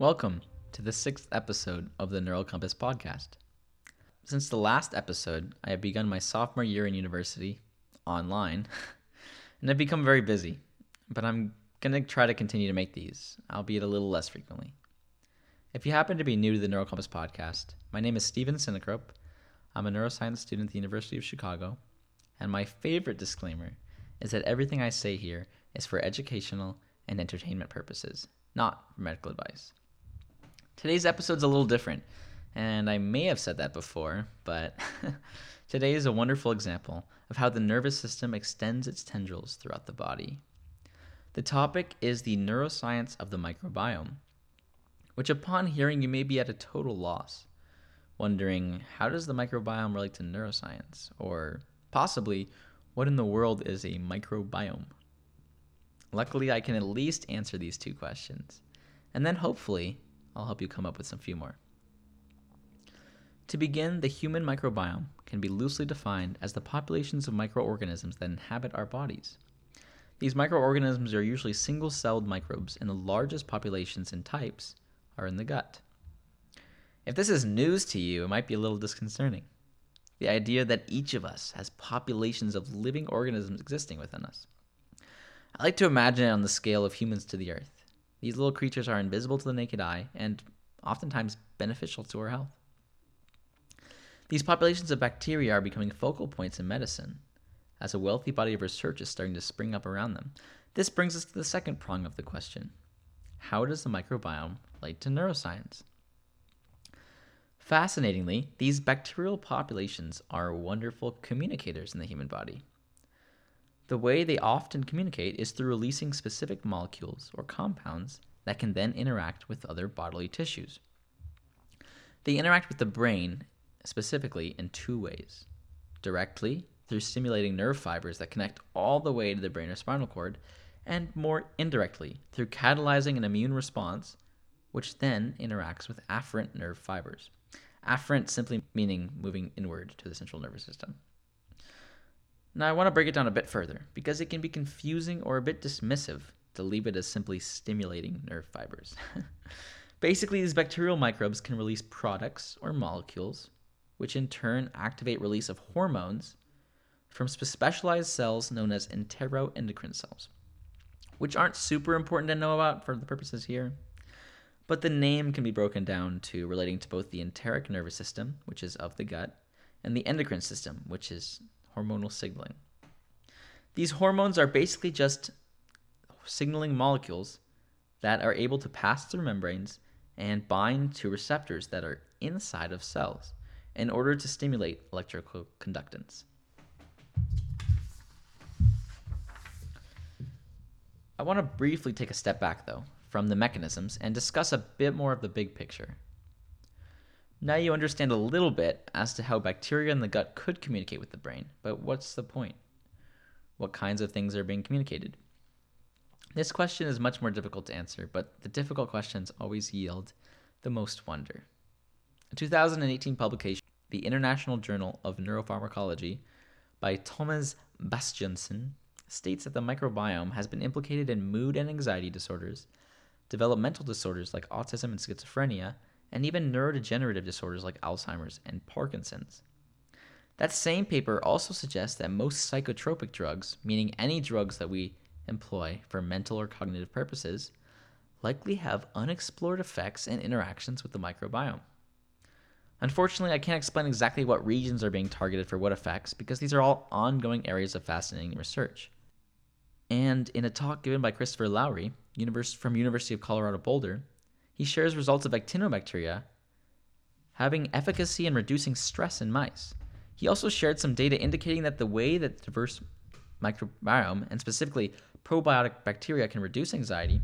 Welcome to the sixth episode of the Neural Compass podcast. Since the last episode, I have begun my sophomore year in university online, and I've become very busy, but I'm going to try to continue to make these, albeit a little less frequently. If you happen to be new to the Neural Compass podcast, my name is Steven Sinekrop. I'm a neuroscience student at the University of Chicago, and my favorite disclaimer is that everything I say here is for educational and entertainment purposes, not for medical advice. Today's episode's a little different, and I may have said that before, but today is a wonderful example of how the nervous system extends its tendrils throughout the body. The topic is the neuroscience of the microbiome, which upon hearing you may be at a total loss, wondering how does the microbiome relate to neuroscience, or possibly what in the world is a microbiome? Luckily, I can at least answer these two questions, and then hopefully, I'll help you come up with some few more. To begin, the human microbiome can be loosely defined as the populations of microorganisms that inhabit our bodies. These microorganisms are usually single celled microbes, and the largest populations and types are in the gut. If this is news to you, it might be a little disconcerting. The idea that each of us has populations of living organisms existing within us. I like to imagine it on the scale of humans to the earth. These little creatures are invisible to the naked eye and oftentimes beneficial to our health. These populations of bacteria are becoming focal points in medicine, as a wealthy body of research is starting to spring up around them. This brings us to the second prong of the question How does the microbiome relate to neuroscience? Fascinatingly, these bacterial populations are wonderful communicators in the human body. The way they often communicate is through releasing specific molecules or compounds that can then interact with other bodily tissues. They interact with the brain specifically in two ways directly, through stimulating nerve fibers that connect all the way to the brain or spinal cord, and more indirectly, through catalyzing an immune response, which then interacts with afferent nerve fibers. Afferent simply meaning moving inward to the central nervous system. Now, I want to break it down a bit further because it can be confusing or a bit dismissive to leave it as simply stimulating nerve fibers. Basically, these bacterial microbes can release products or molecules, which in turn activate release of hormones from specialized cells known as enteroendocrine cells, which aren't super important to know about for the purposes here. But the name can be broken down to relating to both the enteric nervous system, which is of the gut, and the endocrine system, which is hormonal signaling. These hormones are basically just signaling molecules that are able to pass through membranes and bind to receptors that are inside of cells in order to stimulate electrical conductance. I want to briefly take a step back, though, from the mechanisms and discuss a bit more of the big picture. Now you understand a little bit as to how bacteria in the gut could communicate with the brain, but what's the point? What kinds of things are being communicated? This question is much more difficult to answer, but the difficult questions always yield the most wonder. A 2018 publication, the International Journal of Neuropharmacology, by Thomas Bastiaanssen, states that the microbiome has been implicated in mood and anxiety disorders, developmental disorders like autism and schizophrenia, and even neurodegenerative disorders like Alzheimer's and Parkinson's. That same paper also suggests that most psychotropic drugs, meaning any drugs that we employ for mental or cognitive purposes, likely have unexplored effects and interactions with the microbiome. Unfortunately, I can't explain exactly what regions are being targeted for what effects because these are all ongoing areas of fascinating research. And in a talk given by Christopher Lowry from University of Colorado Boulder, he shares results of actinobacteria having efficacy in reducing stress in mice. He also shared some data indicating that the way that diverse microbiome, and specifically probiotic bacteria, can reduce anxiety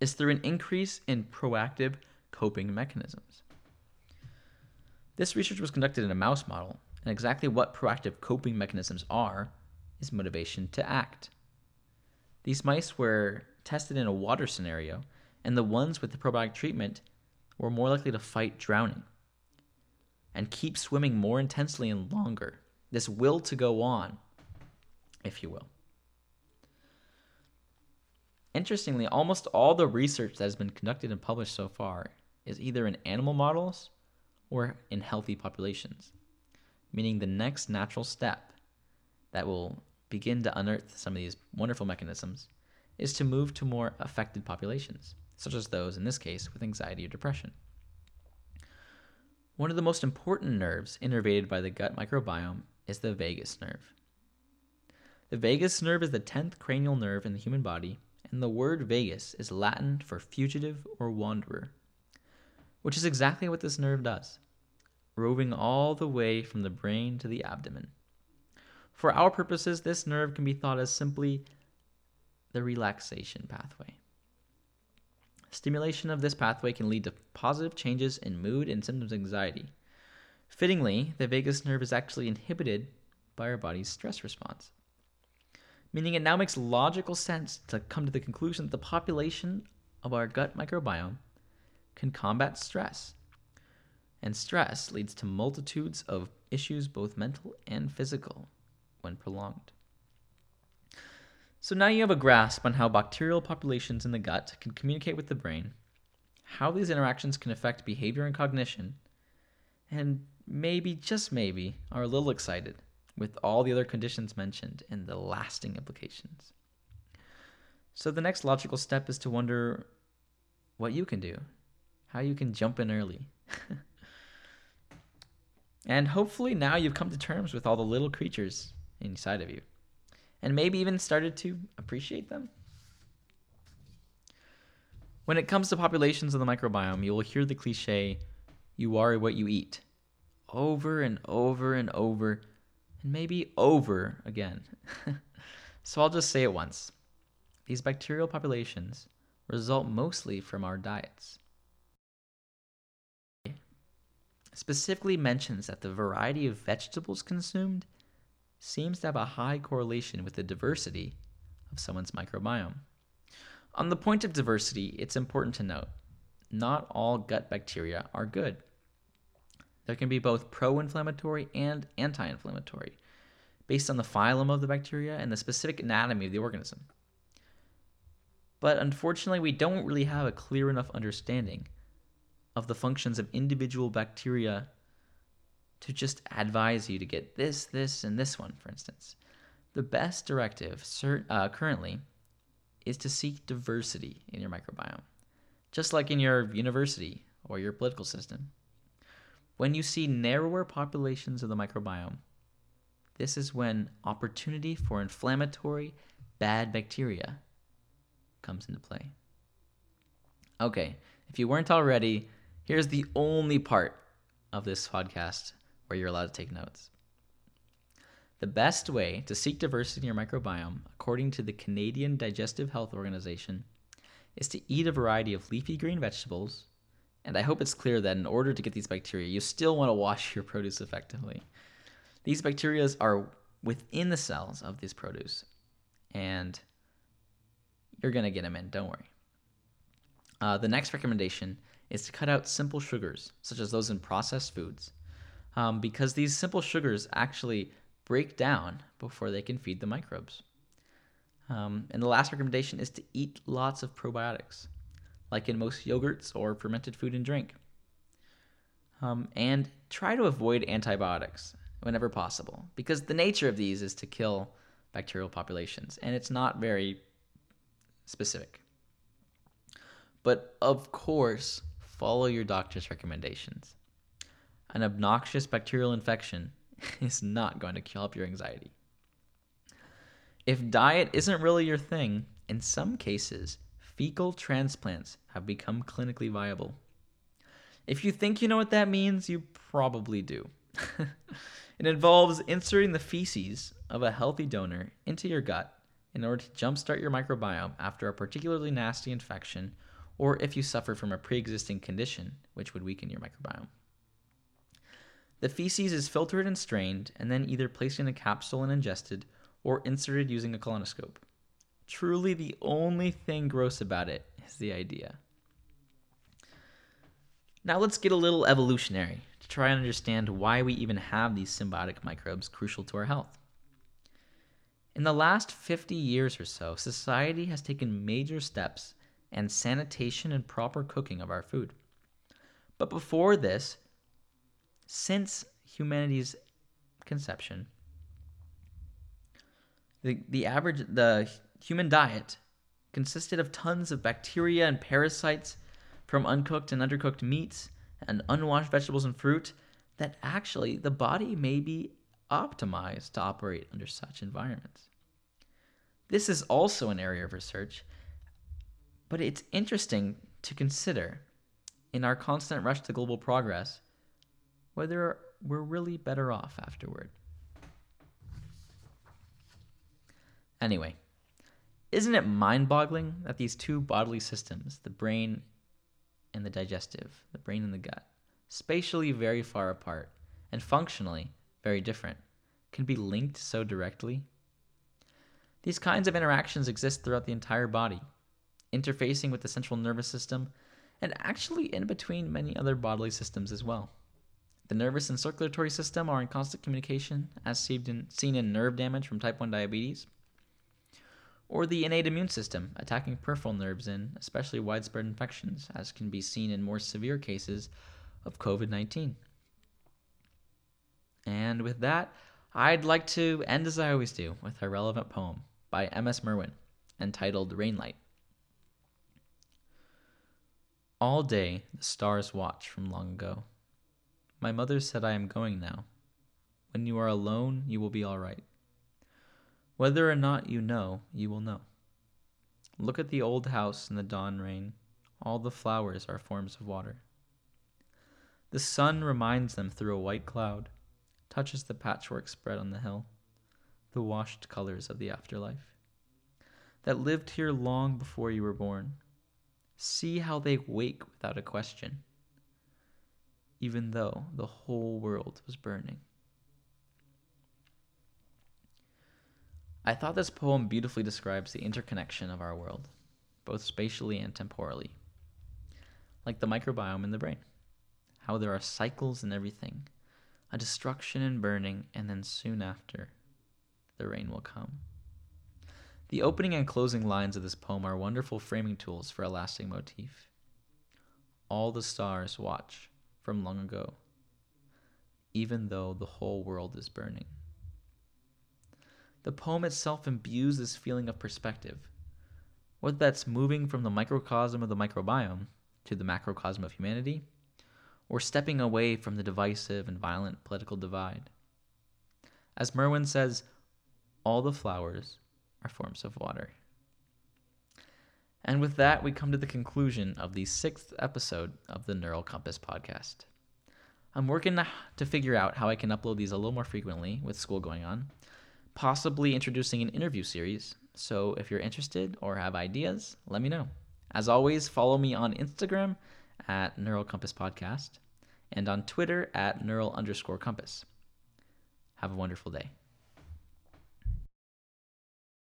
is through an increase in proactive coping mechanisms. This research was conducted in a mouse model, and exactly what proactive coping mechanisms are is motivation to act. These mice were tested in a water scenario and the ones with the probiotic treatment were more likely to fight drowning and keep swimming more intensely and longer. This will to go on, if you will. Interestingly, almost all the research that has been conducted and published so far is either in animal models or in healthy populations, meaning the next natural step that will begin to unearth some of these wonderful mechanisms is to move to more affected populations, such as those, in this case, with anxiety or depression. One of the most important nerves innervated by the gut microbiome is the vagus nerve. The vagus nerve is the 10th cranial nerve in the human body, and the word vagus is Latin for fugitive or wanderer, which is exactly what this nerve does, roving all the way from the brain to the abdomen. For our purposes, this nerve can be thought as simply the relaxation pathway. Stimulation of this pathway can lead to positive changes in mood and symptoms of anxiety. Fittingly, the vagus nerve is actually inhibited by our body's stress response. Meaning it now makes logical sense to come to the conclusion that the population of our gut microbiome can combat stress. And stress leads to multitudes of issues, both mental and physical, when prolonged. So now you have a grasp on how bacterial populations in the gut can communicate with the brain, how these interactions can affect behavior and cognition, and maybe, just maybe, are a little excited with all the other conditions mentioned and the lasting implications. So the next logical step is to wonder what you can do, how you can jump in early. and hopefully now you've come to terms with all the little creatures inside of you and maybe even started to appreciate them. When it comes to populations of the microbiome, you will hear the cliche, you are what you eat, over and over and over, and maybe over again. so I'll just say it once. These bacterial populations result mostly from our diets. Specifically mentions that the variety of vegetables consumed seems to have a high correlation with the diversity of someone's microbiome. On the point of diversity, it's important to note not all gut bacteria are good. There can be both pro inflammatory and anti inflammatory, based on the phylum of the bacteria and the specific anatomy of the organism. But unfortunately, we don't really have a clear enough understanding of the functions of individual bacteria to just advise you to get this, this, and this one, for instance. The best directive cert, uh, currently is to seek diversity in your microbiome, just like in your university or your political system. When you see narrower populations of the microbiome, this is when opportunity for inflammatory bad bacteria comes into play. Okay, if you weren't already, here's the only part of this podcast where you're allowed to take notes. The best way to seek diversity in your microbiome, according to the Canadian Digestive Health Organization, is to eat a variety of leafy green vegetables. And I hope it's clear that in order to get these bacteria, you still want to wash your produce effectively. These bacteria are within the cells of this produce, and you're going to get them in, don't worry. Uh, the next recommendation is to cut out simple sugars, such as those in processed foods, um, because these simple sugars actually break down before they can feed the microbes. Um, and the last recommendation is to eat lots of probiotics, like in most yogurts or fermented food and drink. Um, and try to avoid antibiotics whenever possible, because the nature of these is to kill bacterial populations, and it's not very specific. But of course, follow your doctor's recommendations an obnoxious bacterial infection is not going to help your anxiety. If diet isn't really your thing, in some cases, fecal transplants have become clinically viable. If you think you know what that means, you probably do. it involves inserting the feces of a healthy donor into your gut in order to jumpstart your microbiome after a particularly nasty infection or if you suffer from a pre existing condition, which would weaken your microbiome. The feces is filtered and strained, and then either placed in a capsule and ingested, or inserted using a colonoscope. Truly, the only thing gross about it is the idea. Now, let's get a little evolutionary to try and understand why we even have these symbiotic microbes crucial to our health. In the last 50 years or so, society has taken major steps in sanitation and proper cooking of our food. But before this, since humanity's conception, the, the average the human diet consisted of tons of bacteria and parasites from uncooked and undercooked meats and unwashed vegetables and fruit that actually the body may be optimized to operate under such environments. This is also an area of research, but it's interesting to consider in our constant rush to global progress whether we're really better off afterward. Anyway, isn't it mind boggling that these two bodily systems, the brain and the digestive, the brain and the gut, spatially very far apart and functionally very different, can be linked so directly? These kinds of interactions exist throughout the entire body, interfacing with the central nervous system and actually in between many other bodily systems as well. The nervous and circulatory system are in constant communication, as seen in, nerve damage from type 1 diabetes or the innate immune system, attacking peripheral nerves in especially widespread infections, as can be seen in more severe cases of COVID 19. And with that, I'd like to end as I always do with a relevant poem by M.S. Merwin entitled Rainlight. All day the stars watch from long ago. My mother said I am going now. When you are alone, you will be all right. Whether or not you know, you will know. Look at the old house in the dawn rain. All the flowers are forms of water. The sun reminds them through a white cloud, touches the patchwork spread on the hill, the washed colors of the afterlife. That lived here long before you were born. See how they wake without a question, even though the whole world was burning. I thought this poem beautifully describes the interconnection of our world, both spatially and temporally. Like the microbiome in the brain, how there are cycles in everything, a destruction and burning, and then soon after, the rain will come. The opening and closing lines of this poem are wonderful framing tools for a lasting motif. All the stars watch from long ago, even though the whole world is burning. The poem itself imbues this feeling of perspective, whether that's moving from the microcosm of the microbiome to the macrocosm of humanity, or stepping away from the divisive and violent political divide. As Merwin says, all the flowers are forms of water. And with that, we come to the conclusion of the sixth episode of the Neural Compass podcast. I'm working to figure out how I can upload these a little more frequently with school going on, possibly introducing an interview series. So if you're interested or have ideas, let me know. As always, follow me on Instagram at Neural Compass Podcast and on Twitter at Neural underscore Compass. Have a wonderful day.